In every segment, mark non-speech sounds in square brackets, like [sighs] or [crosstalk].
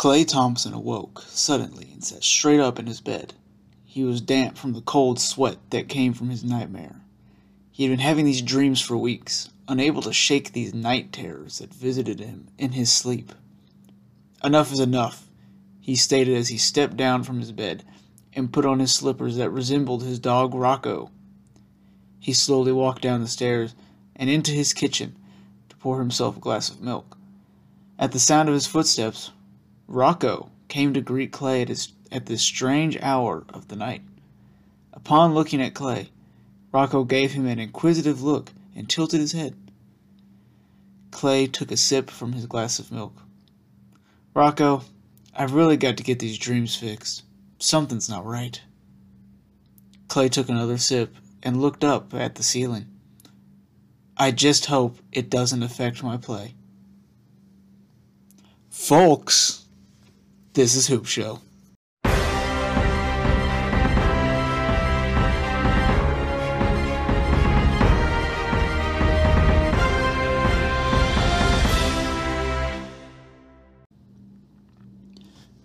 Klay Thompson awoke suddenly and sat straight up in his bed. He was damp from the cold sweat that came from his nightmare. He had been having these dreams for weeks, unable to shake these night terrors that visited him in his sleep. Enough is enough, he stated as he stepped down from his bed and put on his slippers that resembled his dog Rocco. He slowly walked down the stairs and into his kitchen to pour himself a glass of milk. At the sound of his footsteps, Rocco came to greet Klay at, his, at this strange hour of the night. Upon looking at Klay, Rocco gave him an inquisitive look and tilted his head. Klay took a sip from his glass of milk. Rocco, I've really got to get these dreams fixed. Something's not right. Klay took another sip and looked up at the ceiling. I just hope it doesn't affect my play. Folks, this is Hoop Show.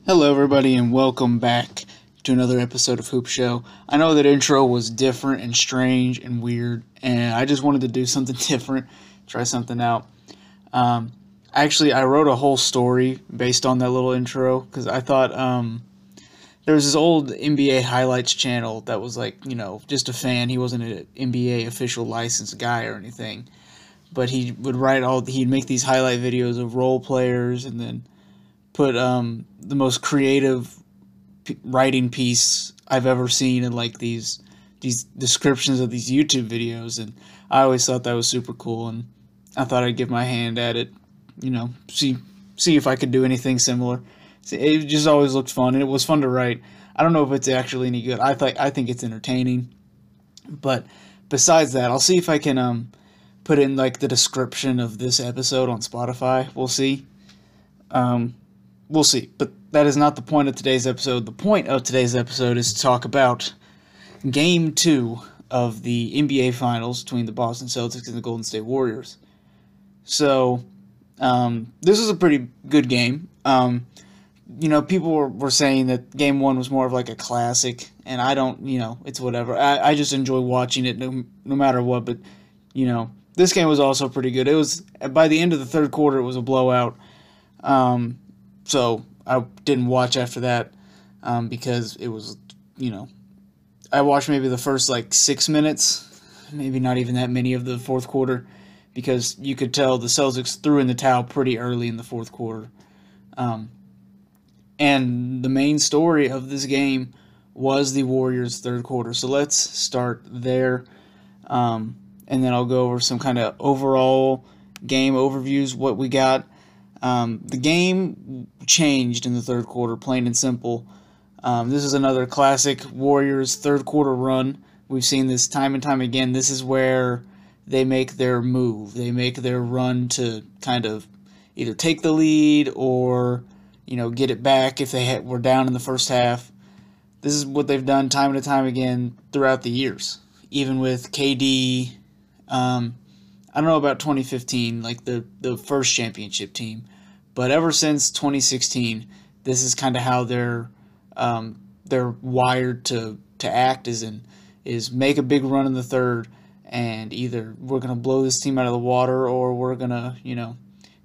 Hello, everybody, and welcome back to another episode of Hoop Show. I know that intro was different and strange and weird, and I just wanted to do something [laughs] different, try something out. Um, actually, I wrote a whole story based on that little intro because I thought um, there was this old NBA highlights channel that was like, you know, just a fan. He wasn't an NBA official licensed guy or anything, but he would write all. He'd make these highlight videos of role players and then put um, the most creative writing piece I've ever seen in like these these descriptions of these YouTube videos, and I always thought that was super cool, and I thought I'd give my hand at it, you know, see see if I could do anything similar. It just always looked fun, and it was fun to write. I don't know if it's actually any good. I think I think it's entertaining, but besides that, I'll see if I can um put in like the description of this episode on Spotify. We'll see. Um, we'll see. But that is not the point of today's episode. The point of today's episode is to talk about game two of the NBA Finals between the Boston Celtics and the Golden State Warriors. So, um, this was a pretty good game. Um, you know, people were, were saying that game one was more of like a classic, and I don't, you know, it's whatever. I, I just enjoy watching it no, no matter what, but, you know, this game was also pretty good. It was, by the end of the third quarter, it was a blowout. Um, so I didn't watch after that um, because it was, you know, I watched maybe the first like six minutes, maybe not even that many of the fourth quarter, because you could tell the Celtics threw in the towel pretty early in the fourth quarter. Um, and the main story of this game was the Warriors' third quarter. So let's start there. Um, and then I'll go over some kind of overall game overviews, what we got. Um, the game changed in the third quarter, plain and simple. Um, this is another classic Warriors third quarter run. We've seen this time and time again. This is where they make their move. They make their run to kind of either take the lead or you know get it back if they were down in the first half. This is what they've done time and time again throughout the years. Even with KD, um, I don't know about 2015, like the the first championship team, but ever since 2016, this is kind of how they're um, they're wired to to act is in is make a big run in the third and either we're gonna blow this team out of the water or we're gonna you know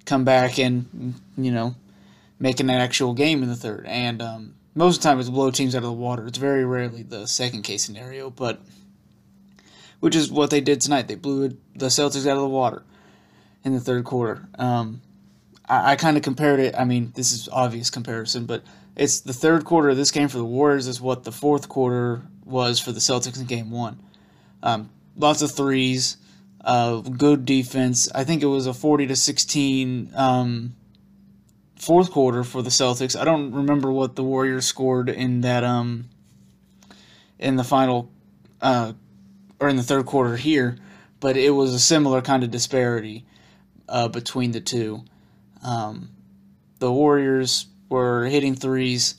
come back and you know make an actual game in the third and um, most of the time it's blow teams out of the water it's very rarely the second case scenario but which is what they did tonight they blew the celtics out of the water in the third quarter um, I, I kind of compared it. I mean, this is obvious comparison, but it's the third quarter of this game for the Warriors is what the fourth quarter was for the Celtics in Game One. Um, lots of threes, uh, good defense. I think it was a forty to sixteen um, fourth quarter for the Celtics. I don't remember what the Warriors scored in that um, in the final uh, or in the third quarter here, but it was a similar kind of disparity uh, between the two. Um, the Warriors were hitting threes,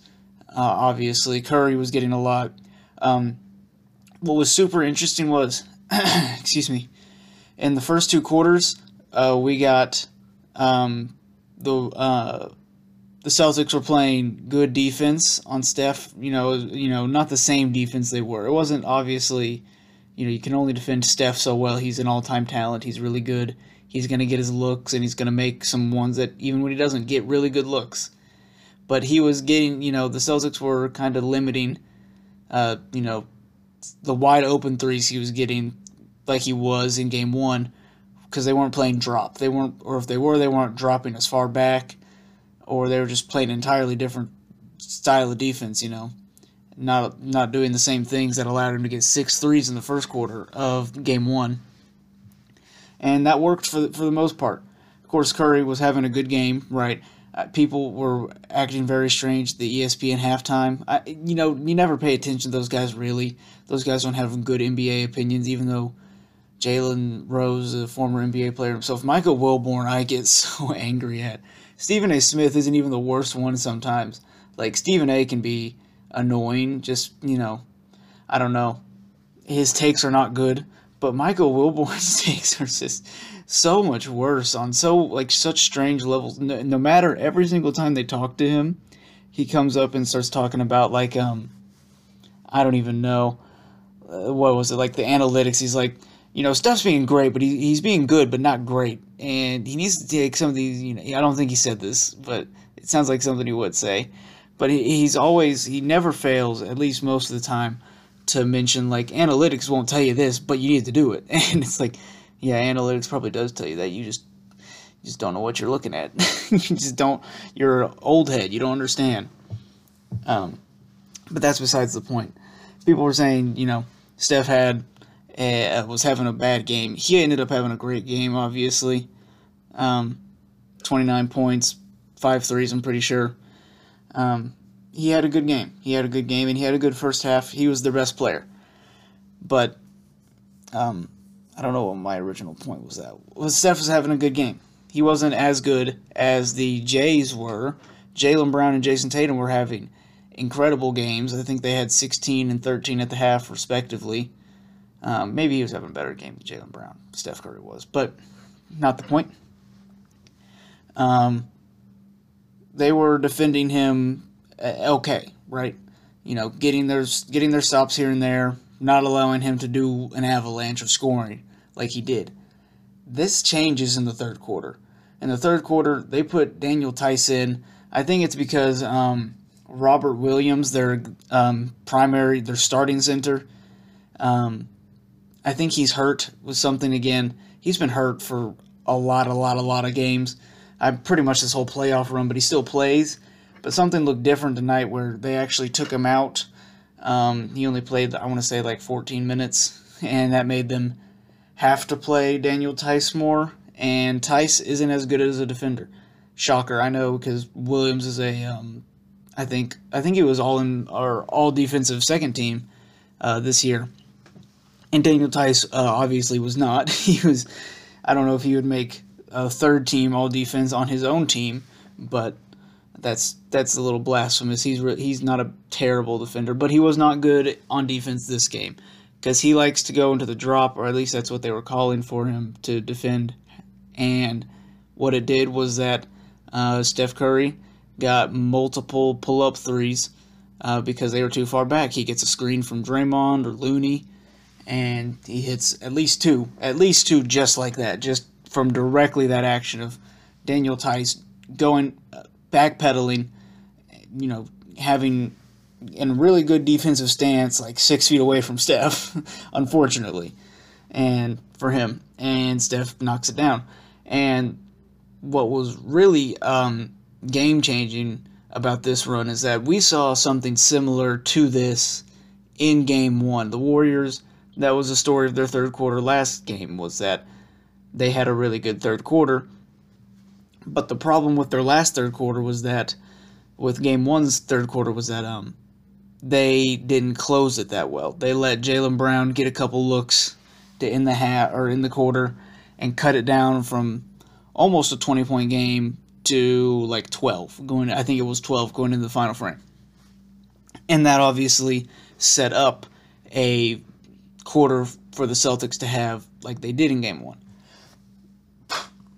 uh, obviously. Curry was getting a lot. Um, what was super interesting was, [clears throat] excuse me, in the first two quarters, uh, we got um, the uh, the Celtics were playing good defense on Steph. You know, you know, not the same defense they were. It wasn't obviously, you know, you can only defend Steph so well. He's an all-time talent. He's really good. He's gonna get his looks, and he's gonna make some ones that even when he doesn't get really good looks. But he was getting, you know, the Celtics were kind of limiting, uh, you know, the wide open threes he was getting, like he was in Game One, because they weren't playing drop. They weren't, or if they were, they weren't dropping as far back or they were just playing an entirely different style of defense, you know. Not not doing the same things that allowed him to get six threes in the first quarter of game one. And that worked for the, for the most part. Of course, Curry was having a good game, right? Uh, people were acting very strange. The ESPN halftime, I, you know, you never pay attention to those guys really. Those guys don't have good NBA opinions, even though Jalen Rose, a former NBA player himself, Michael Wilbon, I get [laughs] so angry at. Stephen A. Smith isn't even the worst one sometimes. Like Stephen A. can be annoying. Just you know, I don't know. His takes are not good, but Michael [laughs] Wilbon's [laughs] takes are just so much worse on so like such strange levels. No, no matter every single time they talk to him, he comes up and starts talking about like um, I don't even know uh, what was it like the analytics. He's like you know, Steph's being great, but he, he's being good, but not great. And he needs to take some of these, you know, I don't think he said this, but it sounds like something he would say. But he, he's always, he never fails, at least most of the time, to mention, like, analytics won't tell you this, but you need to do it. [laughs] And it's like, yeah, analytics probably does tell you that. You just, you just don't know what you're looking at. [laughs] you just don't, you're an old head. You don't understand. Um, but that's besides the point. People were saying, you know, Steph had uh, was having a bad game. He ended up having a great game, obviously. Um, 29 points, five threes, I'm pretty sure. Um, he had a good game. He had a good game, and he had a good first half. He was the best player. But um, I don't know what my original point was. That was Steph was having a good game. He wasn't as good as the Jays were. Jaylen Brown and Jayson Tatum were having incredible games. I think they had 16 and 13 at the half, respectively. Um, maybe he was having a better game than Jaylen Brown. Steph Curry was, but not the point. Um, they were defending him uh, okay, right? You know, getting their getting their stops here and there, not allowing him to do an avalanche of scoring like he did. This changes in the third quarter. In the third quarter, they put Daniel in. I think it's because um, Robert Williams, their um, primary, their starting center, um, I think he's hurt with something again. He's been hurt for a lot, a lot, a lot of games. I'm pretty much this whole playoff run, but he still plays. But something looked different tonight where they actually took him out. Um, he only played, I want to say, like 14 minutes, and that made them have to play Daniel Theis more. And Theis isn't as good as a defender. Shocker, I know, because Williams is a, um, I think, I think he was all in or all defensive second team uh, this year and Daniel Theis uh, obviously was not. [laughs] He was, I don't know if he would make a third team all defense on his own team, but that's that's a little blasphemous. He's re- he's not a terrible defender, but he was not good on defense this game because he likes to go into the drop, or at least that's what they were calling for him to defend. And what it did was that uh, Steph Curry got multiple pull up threes uh, because they were too far back. He gets a screen from Draymond or Looney and he hits at least two, at least two just like that, just from directly that action of Daniel Theis going uh, backpedaling, you know, having in really good defensive stance, like six feet away from Steph, [laughs] unfortunately, and for him, and Steph knocks it down. And what was really um, game changing about this run is that we saw something similar to this in game one. The Warriors that was the story of their third quarter last game was that they had a really good third quarter. But the problem with their last third quarter was that with game one's third quarter was that um they didn't close it that well. They let Jaylen Brown get a couple looks to in the hat or in the quarter and cut it down from almost a 20 point game to like 12 going I think it was 12 going into the final frame. And that obviously set up a quarter for the Celtics to have like they did in game one.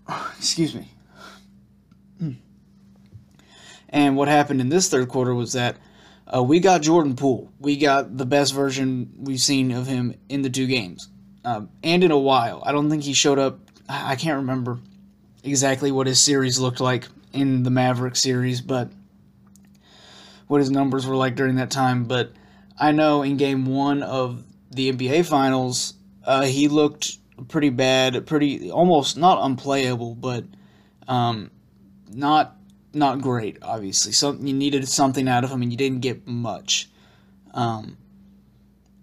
[sighs] Excuse me. And what happened in this third quarter was that uh, we got Jordan Poole. We got the best version we've seen of him in the two games, um, and in a while. I don't think he showed up. I can't remember exactly what his series looked like in the Maverick series, but what his numbers were like during that time. But I know in game one of the NBA Finals, uh, he looked pretty bad, pretty almost not unplayable, but um, not not great. Obviously, so you needed something out of him, and you didn't get much. Um,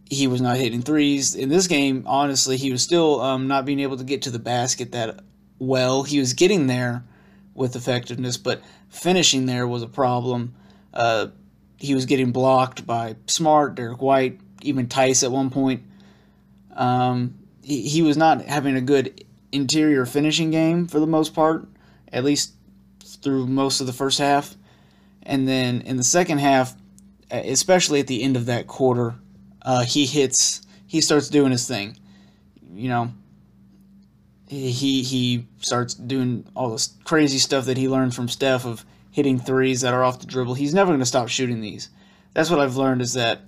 he was not hitting threes in this game. Honestly, he was still um, not being able to get to the basket that well. He was getting there with effectiveness, but finishing there was a problem. Uh, he was getting blocked by Smart, Derrick White, even Tice at one point. Um, he, he was not having a good interior finishing game for the most part, at least through most of the first half. And then in the second half, especially at the end of that quarter, uh, he hits, he starts doing his thing. You know, he he starts doing all this crazy stuff that he learned from Steph of hitting threes that are off the dribble. He's never going to stop shooting these. That's what I've learned is that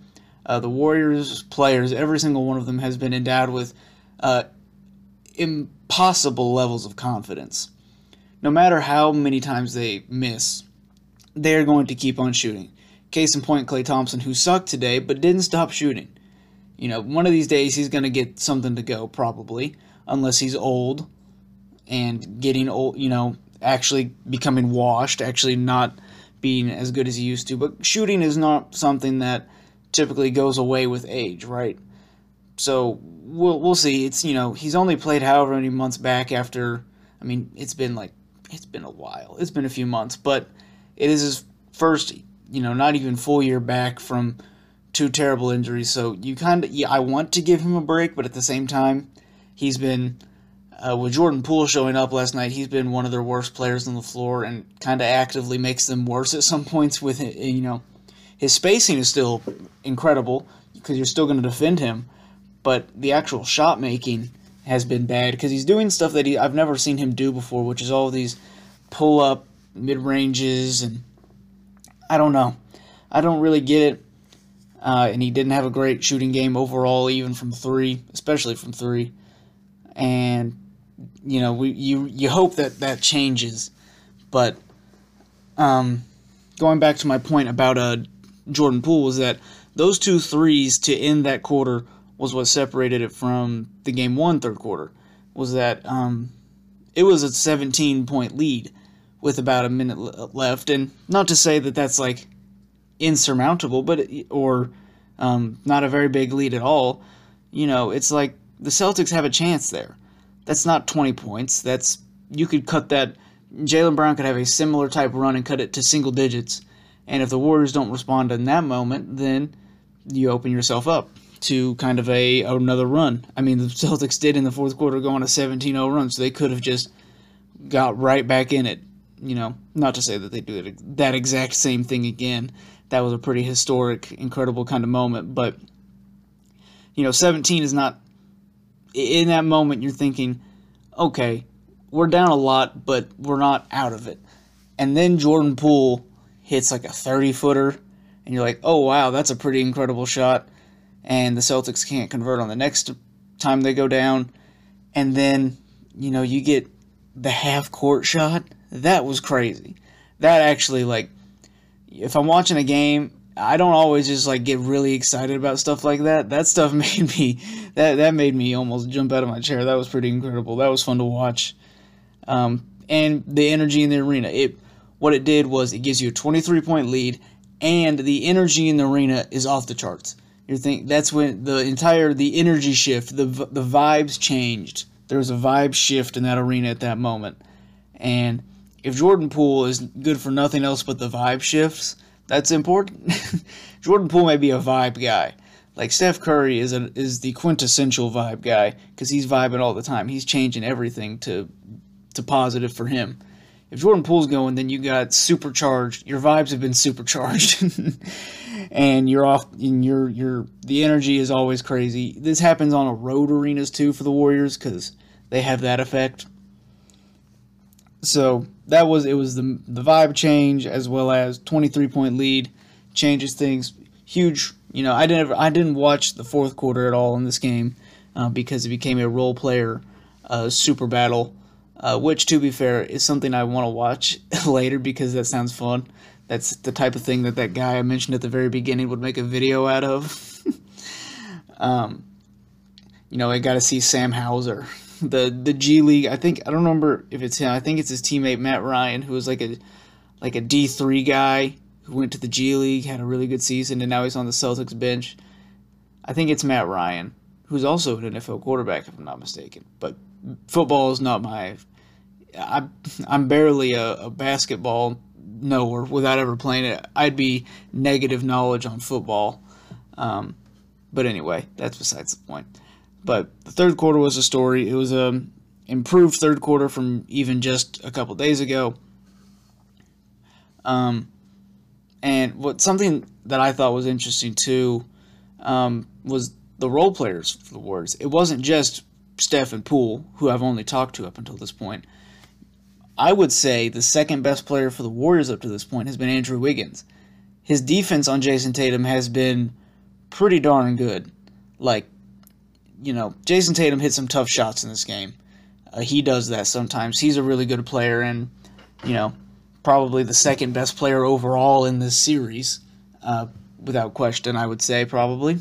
uh, the Warriors players, every single one of them, has been endowed with uh, impossible levels of confidence. No matter how many times they miss, they're going to keep on shooting. Case in point, Klay Thompson, who sucked today but didn't stop shooting. You know, one of these days he's going to get something to go, probably, unless he's old and getting old, you know, actually becoming washed, actually not being as good as he used to. But shooting is not something that typically goes away with age, right? So we'll we'll see. It's you know he's only played however many months back after. I mean, it's been like it's been a while. It's been a few months, but it is his first, you know, not even full year back from two terrible injuries. So you kind of, yeah, I want to give him a break, but at the same time, he's been uh, with Jordan Poole showing up last night. He's been one of their worst players on the floor and kind of actively makes them worse at some points. With it, you know, his spacing is still incredible because you're still going to defend him, but the actual shot making has been bad because he's doing stuff that he, I've never seen him do before, which is all these pull up mid ranges and I don't know. I don't really get it. Uh, and he didn't have a great shooting game overall, even from three, especially from three. And you know, we you you hope that that changes, but um, going back to my point about uh, Jordan Poole was that those two threes to end that quarter was what separated it from the game one third quarter. Was that um, it was a 17 point lead with about a minute left, and not to say that that's like insurmountable, but or um, not a very big lead at all. You know, it's like the Celtics have a chance there. That's not 20 points. That's you could cut that. Jaylen Brown could have a similar type run and cut it to single digits. And if the Warriors don't respond in that moment, then you open yourself up to kind of a another run. I mean, the Celtics did in the fourth quarter go on a 17-0 run, so they could have just got right back in it. You know, not to say that they do that exact same thing again. That was a pretty historic, incredible kind of moment, but you know, 17 is not in that moment you're thinking, okay, we're down a lot, but we're not out of it. And then Jordan Poole hits like a 30 footer, and you're like, oh wow, that's a pretty incredible shot and the Celtics can't convert on the next time they go down. And then, you know, you get the half court shot. That was crazy. That actually, like, if I'm watching a game, I don't always just like get really excited about stuff like that. That stuff [laughs] made me that that made me almost jump out of my chair. That was pretty incredible. That was fun to watch. Um, and the energy in the arena. It what it did was it gives you a 23 point lead, and the energy in the arena is off the charts. You think that's when the entire the energy shift, the the vibes changed. There was a vibe shift in that arena at that moment, and if Jordan Poole is good for nothing else but the vibe shifts, that's important. [laughs] Jordan Poole may be a vibe guy. Like Steph Curry is a, is the quintessential vibe guy because he's vibing all the time. He's changing everything to to positive for him. If Jordan Poole's going, then you got supercharged. Your vibes have been supercharged. [laughs] and you're off and your your the energy is always crazy. This happens on a road arenas too for the Warriors cuz they have that effect. So, that was it was the the vibe change as well as 23 point lead changes things huge. You know, I didn't I didn't watch the fourth quarter at all in this game uh, because it became a role player uh, super battle, uh, which to be fair is something I want to watch [laughs] later because that sounds fun. That's the type of thing that that guy I mentioned at the very beginning would make a video out of. [laughs] um, you know, I got to see Sam Hauser, the the G League. I think I don't remember if it's him. I think it's his teammate Matt Ryan, who was like a like a D three guy who went to the G League, had a really good season, and now he's on the Celtics bench. I think it's Matt Ryan, who's also an NFL quarterback, if I'm not mistaken. But football is not my. I, I'm barely a, a basketball knower without ever playing it. I'd be negative knowledge on football. Um, but anyway, that's besides the point. But the third quarter was a story. It was a improved third quarter from even just a couple days ago. Um, and what something that I thought was interesting too um, was the role players for the Warriors. It wasn't just Steph and Poole, who I've only talked to up until this point. I would say the second best player for the Warriors up to this point has been Andrew Wiggins. His defense on Jayson Tatum has been pretty darn good. Like, you know, Jayson Tatum hit some tough shots in this game. Uh, he does that sometimes. He's a really good player, and, you know, probably the second best player overall in this series, uh, without question. I would say probably.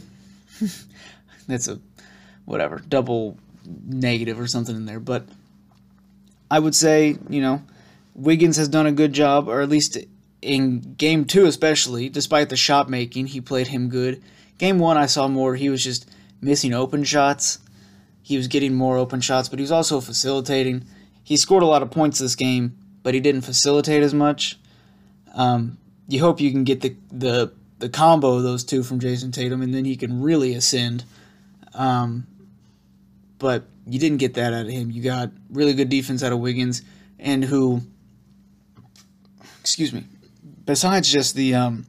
[laughs] That's a whatever double negative or something in there, but I would say you know Wiggins has done a good job, or at least in game two especially. Despite the shot making, he played him good. Game one, I saw more. He was just missing open shots. He was getting more open shots, but he was also facilitating. He scored a lot of points this game, but he didn't facilitate as much. Um, you hope you can get the, the the combo of those two from Jayson Tatum, and then he can really ascend. Um, but you didn't get that out of him. You got really good defense out of Wiggins, and who, excuse me, besides just the um,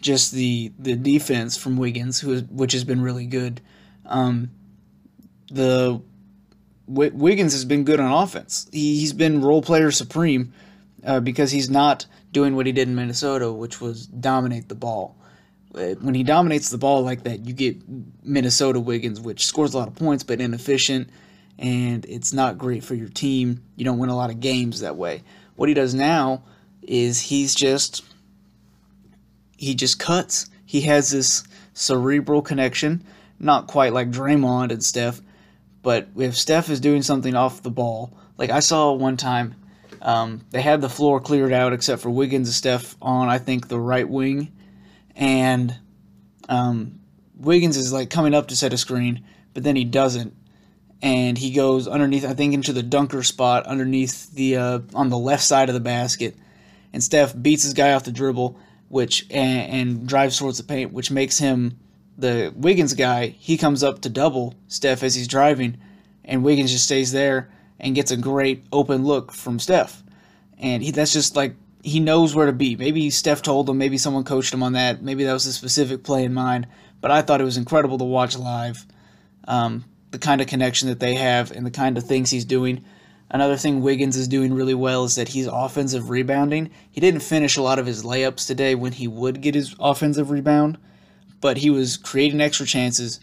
just the the defense from Wiggins, who which has been really good. Um, the Wiggins has been good on offense. He, has been role player supreme uh, because he's not doing what he did in Minnesota, which was dominate the ball. Uh, when he dominates the ball like that, you get Minnesota Wiggins, which scores a lot of points but inefficient, and it's not great for your team. You don't win a lot of games that way. What he does now is he's just he just cuts. He has this cerebral connection, not quite like Draymond and Steph, but if Steph is doing something off the ball, like I saw one time, um, they had the floor cleared out except for Wiggins and Steph on, I think, the right wing. And um, Wiggins is like coming up to set a screen, but then he doesn't. And he goes underneath, I think, into the dunker spot underneath the uh, on the left side of the basket. And Steph beats his guy off the dribble, which and, and drives towards the paint, which makes him the Wiggins guy, he comes up to double Steph as he's driving, and Wiggins just stays there and gets a great open look from Steph. And he, that's just like he knows where to be. Maybe Steph told him, maybe someone coached him on that, maybe that was a specific play in mind. But I thought it was incredible to watch live. Um, the kind of connection that they have and the kind of things he's doing. Another thing Wiggins is doing really well is that he's offensive rebounding. He didn't finish a lot of his layups today when he would get his offensive rebound but he was creating extra chances,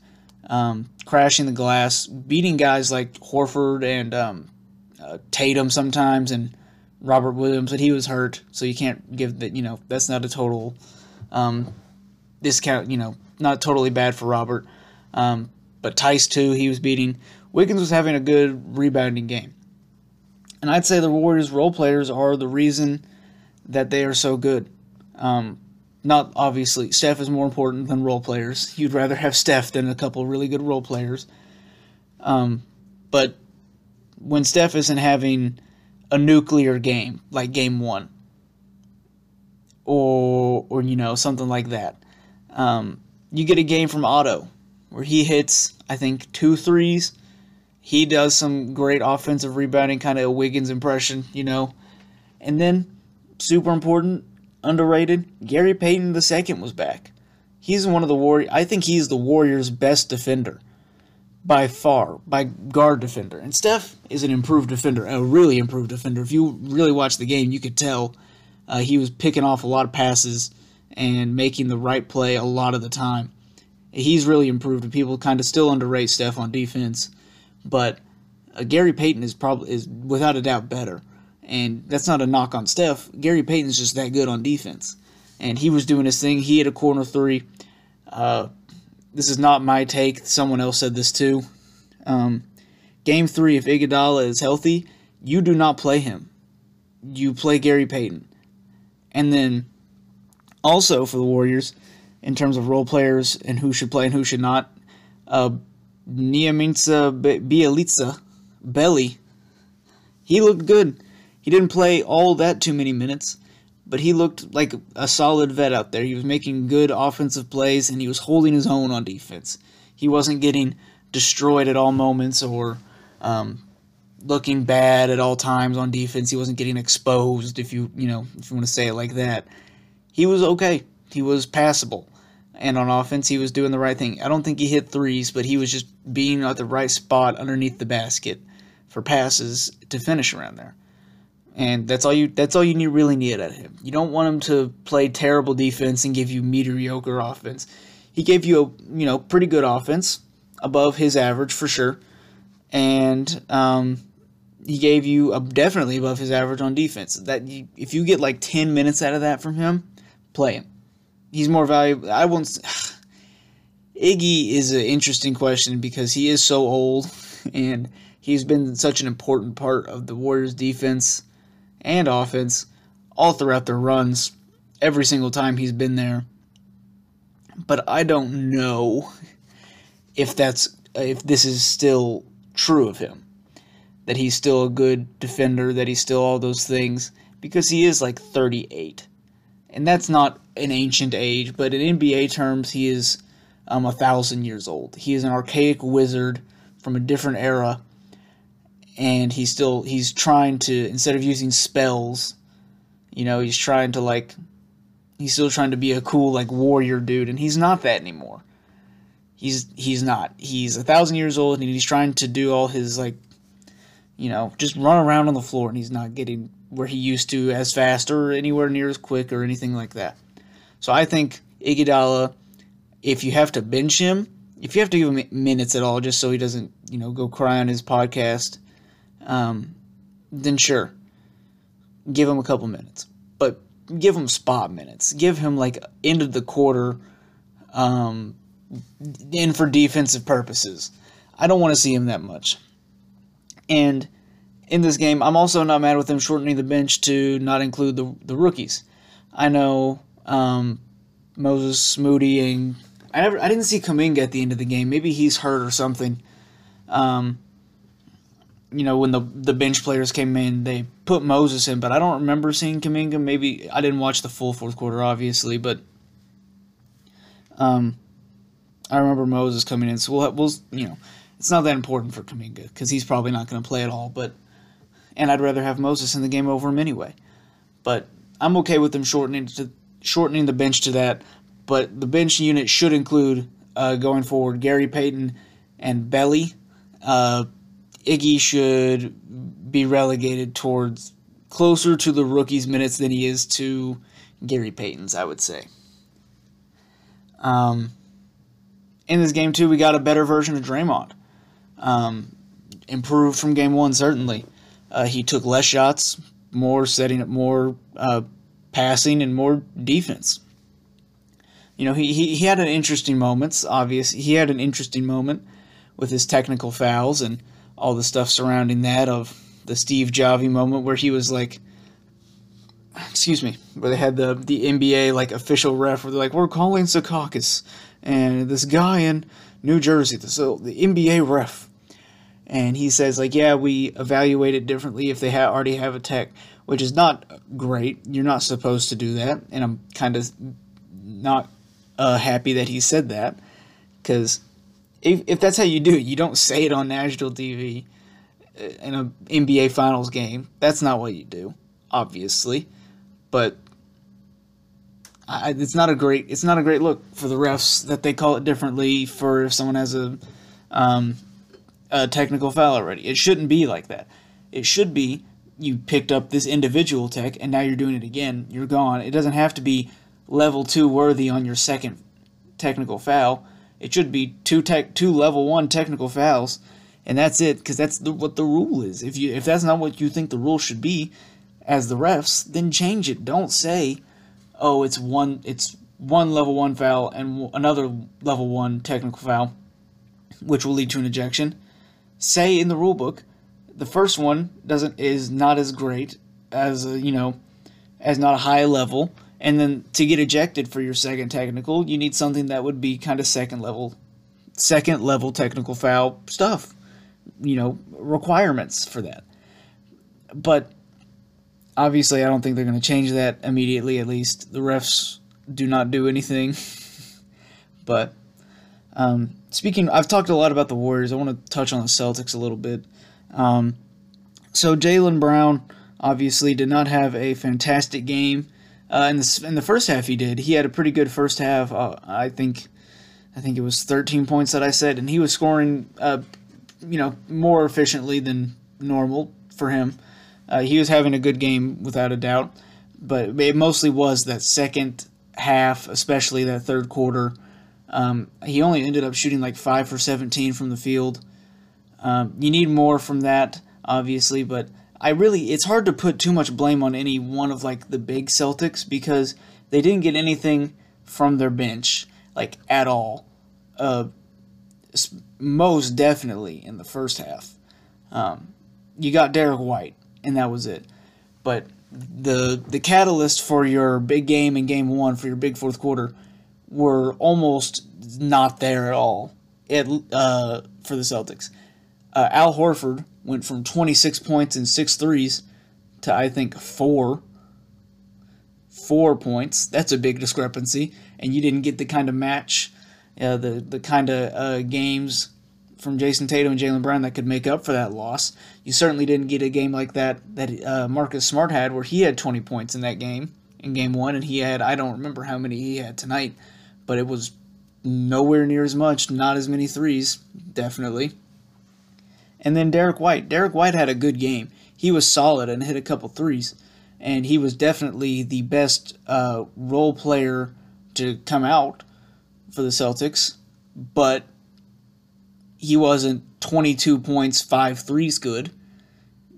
um, crashing the glass, beating guys like Horford and um, uh, Tatum sometimes, and Robert Williams. But he was hurt, so you can't give that. You know, that's not a total um, discount. You know, not totally bad for Robert. Um, but Theis too, he was beating. Wiggins was having a good rebounding game, and I'd say the Warriors role players are the reason that they are so good. Um, not obviously, Steph is more important than role players. You'd rather have Steph than a couple really good role players. Um, but when Steph isn't having a nuclear game like Game One, or or you know something like that, um, you get a game from Otto where he hits I think two threes. He does some great offensive rebounding, kind of a Wiggins impression, you know, and then super important underrated. Gary Payton II was back. He's one of the Warriors. I think he's the Warriors' best defender. By far by guard defender. And Steph is an improved defender, a really improved defender. If you really watch the game, you could tell uh, he was picking off a lot of passes and making the right play a lot of the time. He's really improved, and people kind of still underrate Steph on defense. But uh, Gary Payton is probably is without a doubt better, and that's not a knock on Steph. Gary Payton's just that good on defense, and he was doing his thing. He had a corner three. Uh, this is not my take. Someone else said this too. Um, game three, if Iguodala is healthy, you do not play him. You play Gary Payton, and then also for the Warriors, in terms of role players and who should play and who should not, uh, Bjelica, Belly, he looked good. He didn't play all that too many minutes, but he looked like a solid vet out there. He was making good offensive plays and he was holding his own on defense. He wasn't getting destroyed at all moments or um, looking bad at all times on defense. He wasn't getting exposed, if you you know if you want to say it like that he was okay. He was passable. And on offense, he was doing the right thing. I don't think he hit threes, but he was just being at the right spot underneath the basket for passes to finish around there. And that's all you that's all you need, really need of him. You don't want him to play terrible defense and give you mediocre offense. He gave you a you know pretty good offense, above his average for sure, and um, he gave you a, definitely above his average on defense. That you, if you get like ten minutes out of that from him, play him. He's more valuable. I won't. [sighs] Iggy is an interesting question because he is so old [laughs] and he's been such an important part of the Warriors' defense and offense all throughout their runs, every single time he's been there. But I don't know [laughs] if that's if this is still true of him. That he's still a good defender, that he's still all those things because he is like 38 and that's not an ancient age, but in NBA terms, he is um, a thousand years old. He is an archaic wizard from a different era, and he's still he's trying to instead of using spells, you know, he's trying to like he's still trying to be a cool like warrior dude, and he's not that anymore. He's he's not. He's a thousand years old, and he's trying to do all his like, you know, just run around on the floor, and he's not getting where he used to as fast or anywhere near as quick or anything like that. So I think Iguodala, if you have to bench him, if you have to give him minutes at all, just so he doesn't, you know, go cry on his podcast, um, then sure, give him a couple minutes. But give him spot minutes. Give him like end of the quarter, um, in for defensive purposes. I don't want to see him that much. And in this game. I'm also not mad with them shortening the bench to not include the the rookies. I know um, Moses Moody and I never I didn't see Kuminga at the end of the game. Maybe he's hurt or something. Um, you know, when the the bench players came in, they put Moses in, but I don't remember seeing Kuminga. Maybe I didn't watch the full fourth quarter, obviously, but um, I remember Moses coming in. So we'll, we'll you know, it's not that important for Kuminga because he's probably not going to play at all. But and I'd rather have Moses in the game over him anyway. But I'm okay with them shortening to shortening the bench to that. But the bench unit should include uh, going forward Gary Payton and Belly. Uh, Iggy should be relegated towards closer to the rookie's minutes than he is to Gary Payton's, I would say. Um, in this game, too, we got a better version of Draymond. Um, improved from game one, certainly. Uh, he took less shots, more setting up, more uh, passing, and more defense. You know, he, he, he had an interesting moments. Obviously, he had an interesting moment with his technical fouls and all the stuff surrounding that of the Steve Javie moment where he was like, excuse me, where they had the the NBA like official ref where they're like, we're calling Secaucus and this guy in New Jersey, the, so the NBA ref. And he says like yeah we evaluate it differently if they ha- already have a tech which is not great. You're not supposed to do that. And i'm kind of not uh, happy that he said that because if, if that's how you do it you don't say it on national tv uh, in an nba finals game that's not what you do obviously but I, it's not a great it's not a great look for the refs that they call it differently for if someone has a um, a technical foul already. It shouldn't be like that. It should be you picked up this individual tech and now you're doing it again. You're gone. It doesn't have to be level two worthy on your second technical foul. It should be two tech two level one technical fouls, and that's it because that's the, what the rule is. If you if that's not what you think the rule should be, as the refs, then change it. Don't say, oh, it's one it's one level one foul and another level one technical foul, which will lead to an ejection. Say in the rule book, the first one doesn't is not as great as a, you know, as not a high level, and then to get ejected for your second technical, you need something that would be kind of second level, second level technical foul stuff, you know, requirements for that. But obviously, I don't think they're going to change that immediately. At least the refs do not do anything. [laughs] but um, speaking, I've talked a lot about the Warriors. I want to touch on the Celtics a little bit. Um, so Jaylen Brown obviously did not have a fantastic game. Uh, in the in the first half, he did. He had a pretty good first half. Uh, I think, I think it was 13 points that I said, and he was scoring, uh, you know, more efficiently than normal for him. Uh, he was having a good game without a doubt, but it mostly was that second half, especially that third quarter. Um, he only ended up shooting like five for 17 from the field. Um, you need more from that, obviously, but I really it's hard to put too much blame on any one of like the big Celtics because they didn't get anything from their bench like at all. Uh, most definitely in the first half. Um, you got Derrick White, and that was it. But the the catalyst for your big game in game one for your big fourth quarter were almost not there at all. It uh, for the Celtics uh, Al Horford went from 26 points and six threes to I think four. Four points. That's a big discrepancy, and you didn't get the kind of match, uh, the the kind of uh, games from Jayson Tatum and Jaylen Brown that could make up for that loss. You certainly didn't get a game like that that uh, Marcus Smart had, where he had 20 points in that game in game one, and he had I don't remember how many he had tonight, but it was nowhere near as much, not as many threes, definitely. And then Derrick White. Derrick White had a good game. He was solid and hit a couple threes. And he was definitely the best uh, role player to come out for the Celtics. But he wasn't 22 points, five threes good.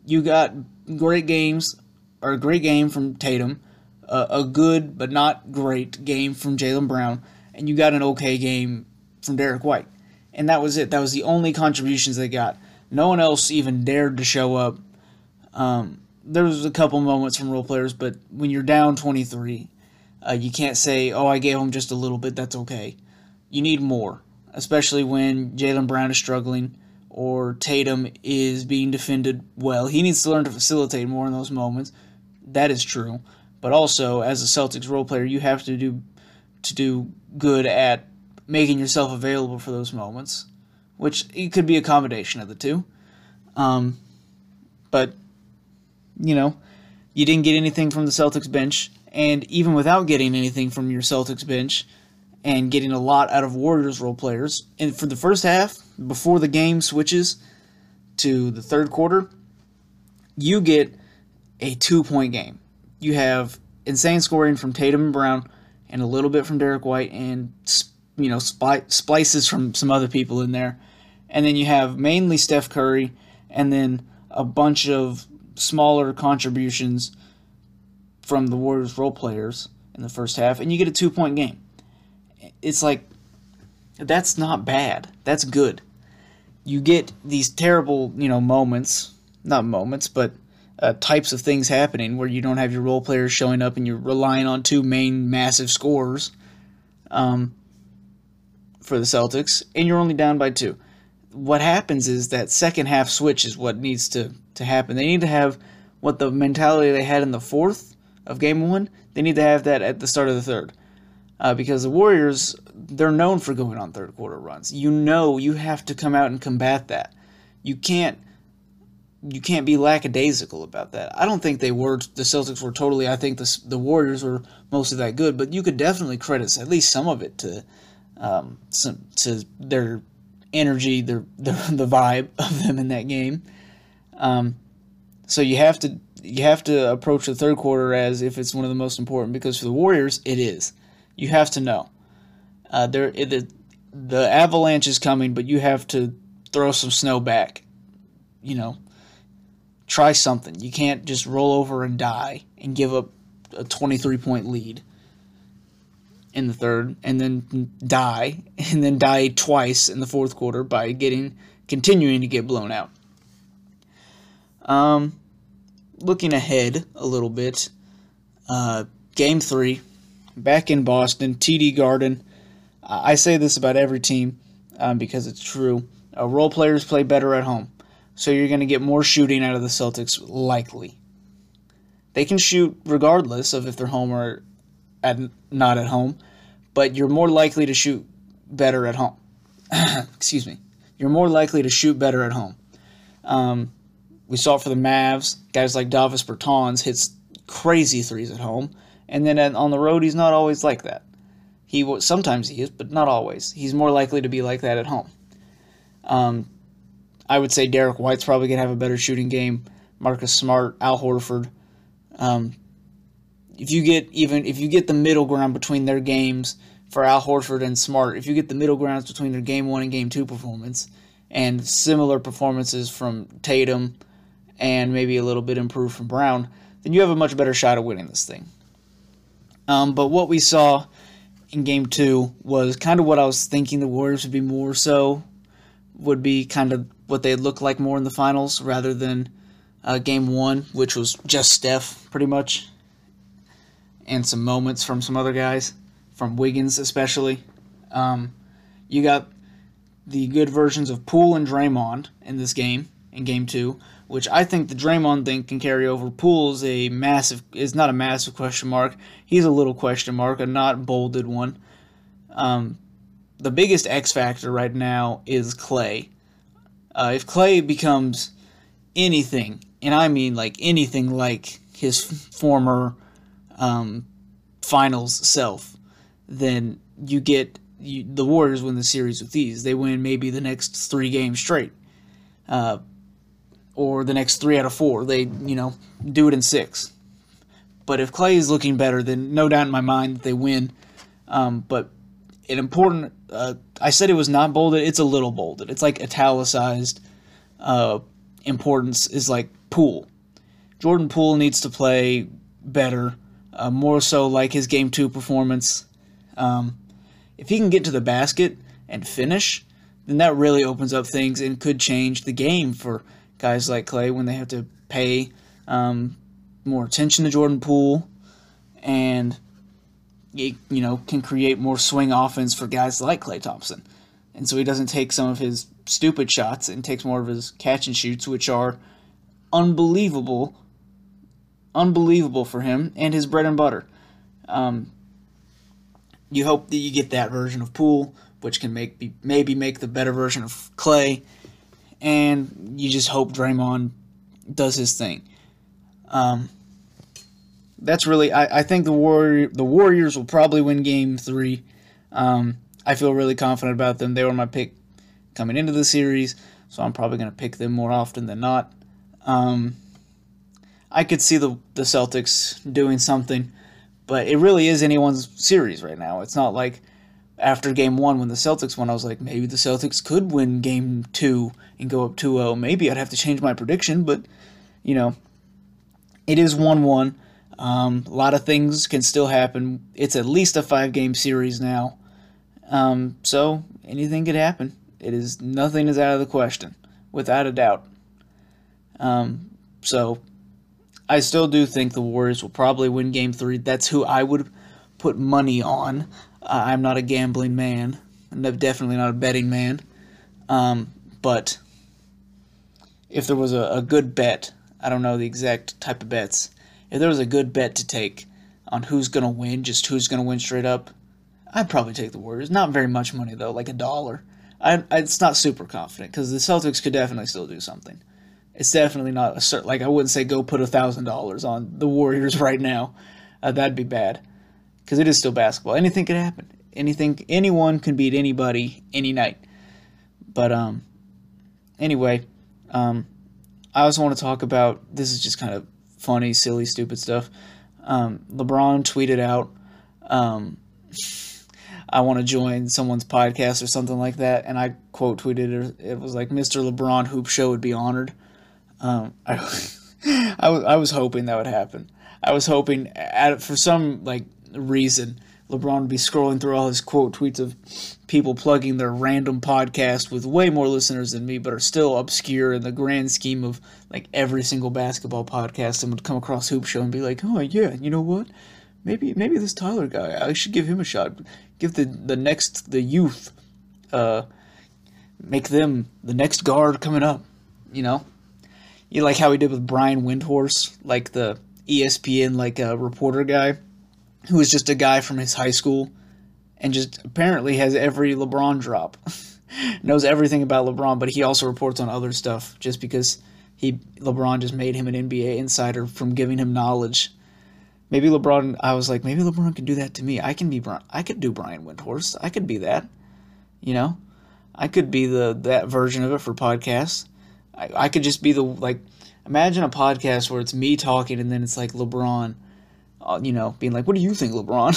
You got great games, or a great game from Tatum, uh, a good but not great game from Jaylen Brown, and you got an okay game from Derrick White. And that was it. That was the only contributions they got. No one else even dared to show up. Um, there was a couple moments from role players, but when you're down 23, uh, you can't say, "Oh, I gave them just a little bit." That's okay. You need more, especially when Jaylen Brown is struggling or Tatum is being defended well. He needs to learn to facilitate more in those moments. That is true, but also as a Celtics role player, you have to do to do good at making yourself available for those moments which it could be a combination of the two. Um, but you know, you didn't get anything from the Celtics bench, and even without getting anything from your Celtics bench, and getting a lot out of Warriors role players, and for the first half, before the game switches to the third quarter, you get a two point game. You have insane scoring from Tatum and Brown, and a little bit from Derrick White, and you know splices from some other people in there and then you have mainly Steph Curry, and then a bunch of smaller contributions from the Warriors role players in the first half, and you get a two point game. It's like, that's not bad. That's good. You get these terrible, you know, moments, not moments, but uh, types of things happening where you don't have your role players showing up and you're relying on two main massive scores um, for the Celtics, and you're only down by two what happens is that second half switch is what needs to, to happen. They need to have what the mentality they had in the fourth of game one, they need to have that at the start of the third. Uh, because the Warriors, they're known for going on third quarter runs. You know you have to come out and combat that. You can't you can't be lackadaisical about that. I don't think they were. The Celtics were totally. I think the the Warriors were mostly that good, but you could definitely credit at least some of it to um, some to their energy, the the, the vibe [laughs] of them in that game. Um, so you have to you have to approach the third quarter as if it's one of the most important because for the Warriors it is. You have to know. Uh, there the the avalanche is coming, but you have to throw some snow back. You know, try something. You can't just roll over and die and give up a 23 point lead in the third and then die and then die twice in the fourth quarter by getting continuing to get blown out. Um, looking ahead a little bit, uh, game three, back in Boston, TD Garden. I say this about every team um, because it's true. Uh, role players play better at home, so you're going to get more shooting out of the Celtics likely. They can shoot regardless of if they're home or at, not at home, but you're more likely to shoot better at home. [coughs] Excuse me. You're more likely to shoot better at home. Um, we saw it for the Mavs. Guys like Davis Bertans hits crazy threes at home, and then on the road he's not always like that. He sometimes he is, but not always. He's more likely to be like that at home. Um, I would say Derrick White's probably gonna have a better shooting game. Marcus Smart, Al Horford. Um, if you get even if you get the middle ground between their games for Al Horford and Smart, if you get the middle grounds between their game one and game two performance, and similar performances from Tatum and maybe a little bit improved from Brown, then you have a much better shot of winning this thing. Um, but what we saw in game two was kind of what I was thinking the Warriors would be more so, would be kind of what they look like more in the finals rather than uh, game one, which was just Steph pretty much, and some moments from some other guys, from Wiggins especially. Um, you got the good versions of Poole and Draymond in this game, in game two, which I think the Draymond thing can carry over. Poole's a massive is not a massive question mark. He's a little question mark, a not bolded one. Um, the biggest X factor right now is Klay. Uh, if Klay becomes anything, and I mean like anything like his former um, finals self, then you get you, the Warriors win the series with these. They win maybe the next three games straight. Uh, or the next three out of four. They, you know, do it in six. But if Klay is looking better, then no doubt in my mind that they win. Um, but an important, uh, I said it was not bolded. It's a little bolded. It's like italicized. Uh, importance is like Poole. Jordan Poole needs to play better, uh, more so like his game two performance. Um, if he can get to the basket and finish, then that really opens up things and could change the game for guys like Klay when they have to pay um, more attention to Jordan Poole and you know can create more swing offense for guys like Klay Thompson. And so he doesn't take some of his stupid shots and takes more of his catch and shoots, which are unbelievable, unbelievable for him and his bread and butter. Um, you hope that you get that version of Poole, which can make be, maybe make the better version of Klay, and you just hope Draymond does his thing. Um, that's really I, I think the Warrior the Warriors will probably win Game Three. Um, I feel really confident about them. They were my pick coming into the series, so I'm probably going to pick them more often than not. Um, I could see the the Celtics doing something, but it really is anyone's series right now. It's not like after game one when the Celtics won, I was like, maybe the Celtics could win game two and go up 2 0. Maybe I'd have to change my prediction, but, you know, it is 1 1. Um, a lot of things can still happen. It's at least a five game series now. Um, so anything could happen. It is nothing is out of the question, without a doubt. Um, so I still do think the Warriors will probably win game three. That's who I would put money on. I'm not a gambling man. I'm definitely not a betting man. Um, but if there was a, a good bet, I don't know the exact type of bets, if there was a good bet to take on who's going to win, just who's going to win straight up, I'd probably take the Warriors. Not very much money, though, like a dollar. I, I, it's not super confident because the Celtics could definitely still do something. It's definitely not a certain, like, I wouldn't say go put a $1,000 on the Warriors right now. Uh, that'd be bad because it is still basketball. Anything could happen. Anything, anyone can beat anybody any night. But um, anyway, um, I also want to talk about this is just kind of funny, silly, stupid stuff. Um, LeBron tweeted out, um, "I want to join someone's podcast or something like that," and I quote tweeted it. It was like, "Mr. LeBron Hoop Show would be honored." Um, I, [laughs] I was was hoping that would happen. I was hoping, at, for some like reason, LeBron would be scrolling through all his quote tweets of people plugging their random podcast with way more listeners than me, but are still obscure in the grand scheme of like every single basketball podcast, and would come across Hoop Show and be like, "Oh yeah, you know what? Maybe maybe this Tyler guy, I should give him a shot. Give the the next the youth, uh, make them the next guard coming up. You know, you like how he did with Brian Windhorst, like the ESPN like a uh, reporter guy who is just a guy from his high school and just apparently has every LeBron drop. [laughs] Knows everything about LeBron, but he also reports on other stuff just because he LeBron just made him an NBA insider from giving him knowledge. Maybe LeBron I was like, maybe LeBron can do that to me. I can be Brian I could do Brian Windhorst. I could be that. You know? I could be the that version of it for podcasts. I, I could just be the like imagine a podcast where it's me talking and then it's like LeBron, uh, you know, being like, "What do you think, LeBron?"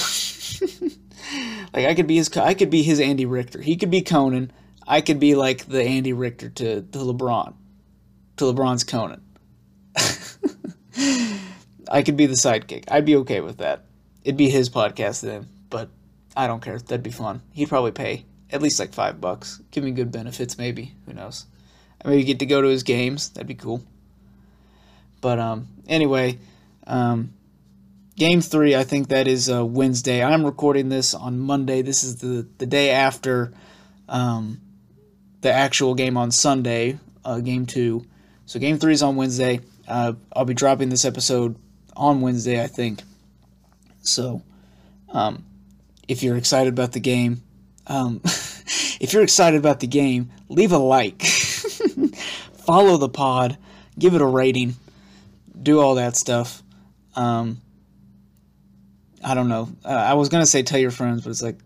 [laughs] like I could be his, I could be his Andy Richter. He could be Conan. I could be like the Andy Richter to to LeBron, to LeBron's Conan. [laughs] I could be the sidekick. I'd be okay with that. It'd be his podcast then, but I don't care. That'd be fun. He'd probably pay at least like five bucks. Give me good benefits, maybe. Who knows? I maybe get to go to his games. That'd be cool. But um, anyway, um, game three, I think that is uh, Wednesday. I'm recording this on Monday. This is the, the day after um, the actual game on Sunday, uh, game two. So game three is on Wednesday. Uh, I'll be dropping this episode on Wednesday, I think. So um, if you're excited about the game, um, [laughs] if you're excited about the game, leave a like, follow the pod, give it a rating do all that stuff. Um, I don't know. Uh, I was gonna say tell your friends, but it's like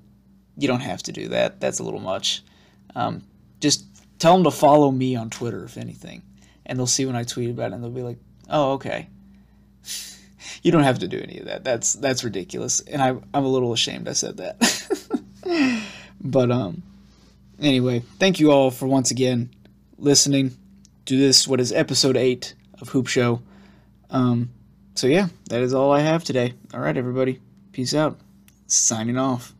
you don't have to do that. That's a little much. Um, just tell them to follow me on Twitter, if anything, and they'll see when I tweet about it, and they'll be like, "Oh, okay." [laughs] you don't have to do any of that. That's that's ridiculous, and I I'm a little ashamed I said that. [laughs] but um, anyway, thank you all for once again listening to this. What is episode eight of Hoop Show? Um, so yeah, that is all I have today. All right, everybody. Peace out. Signing off.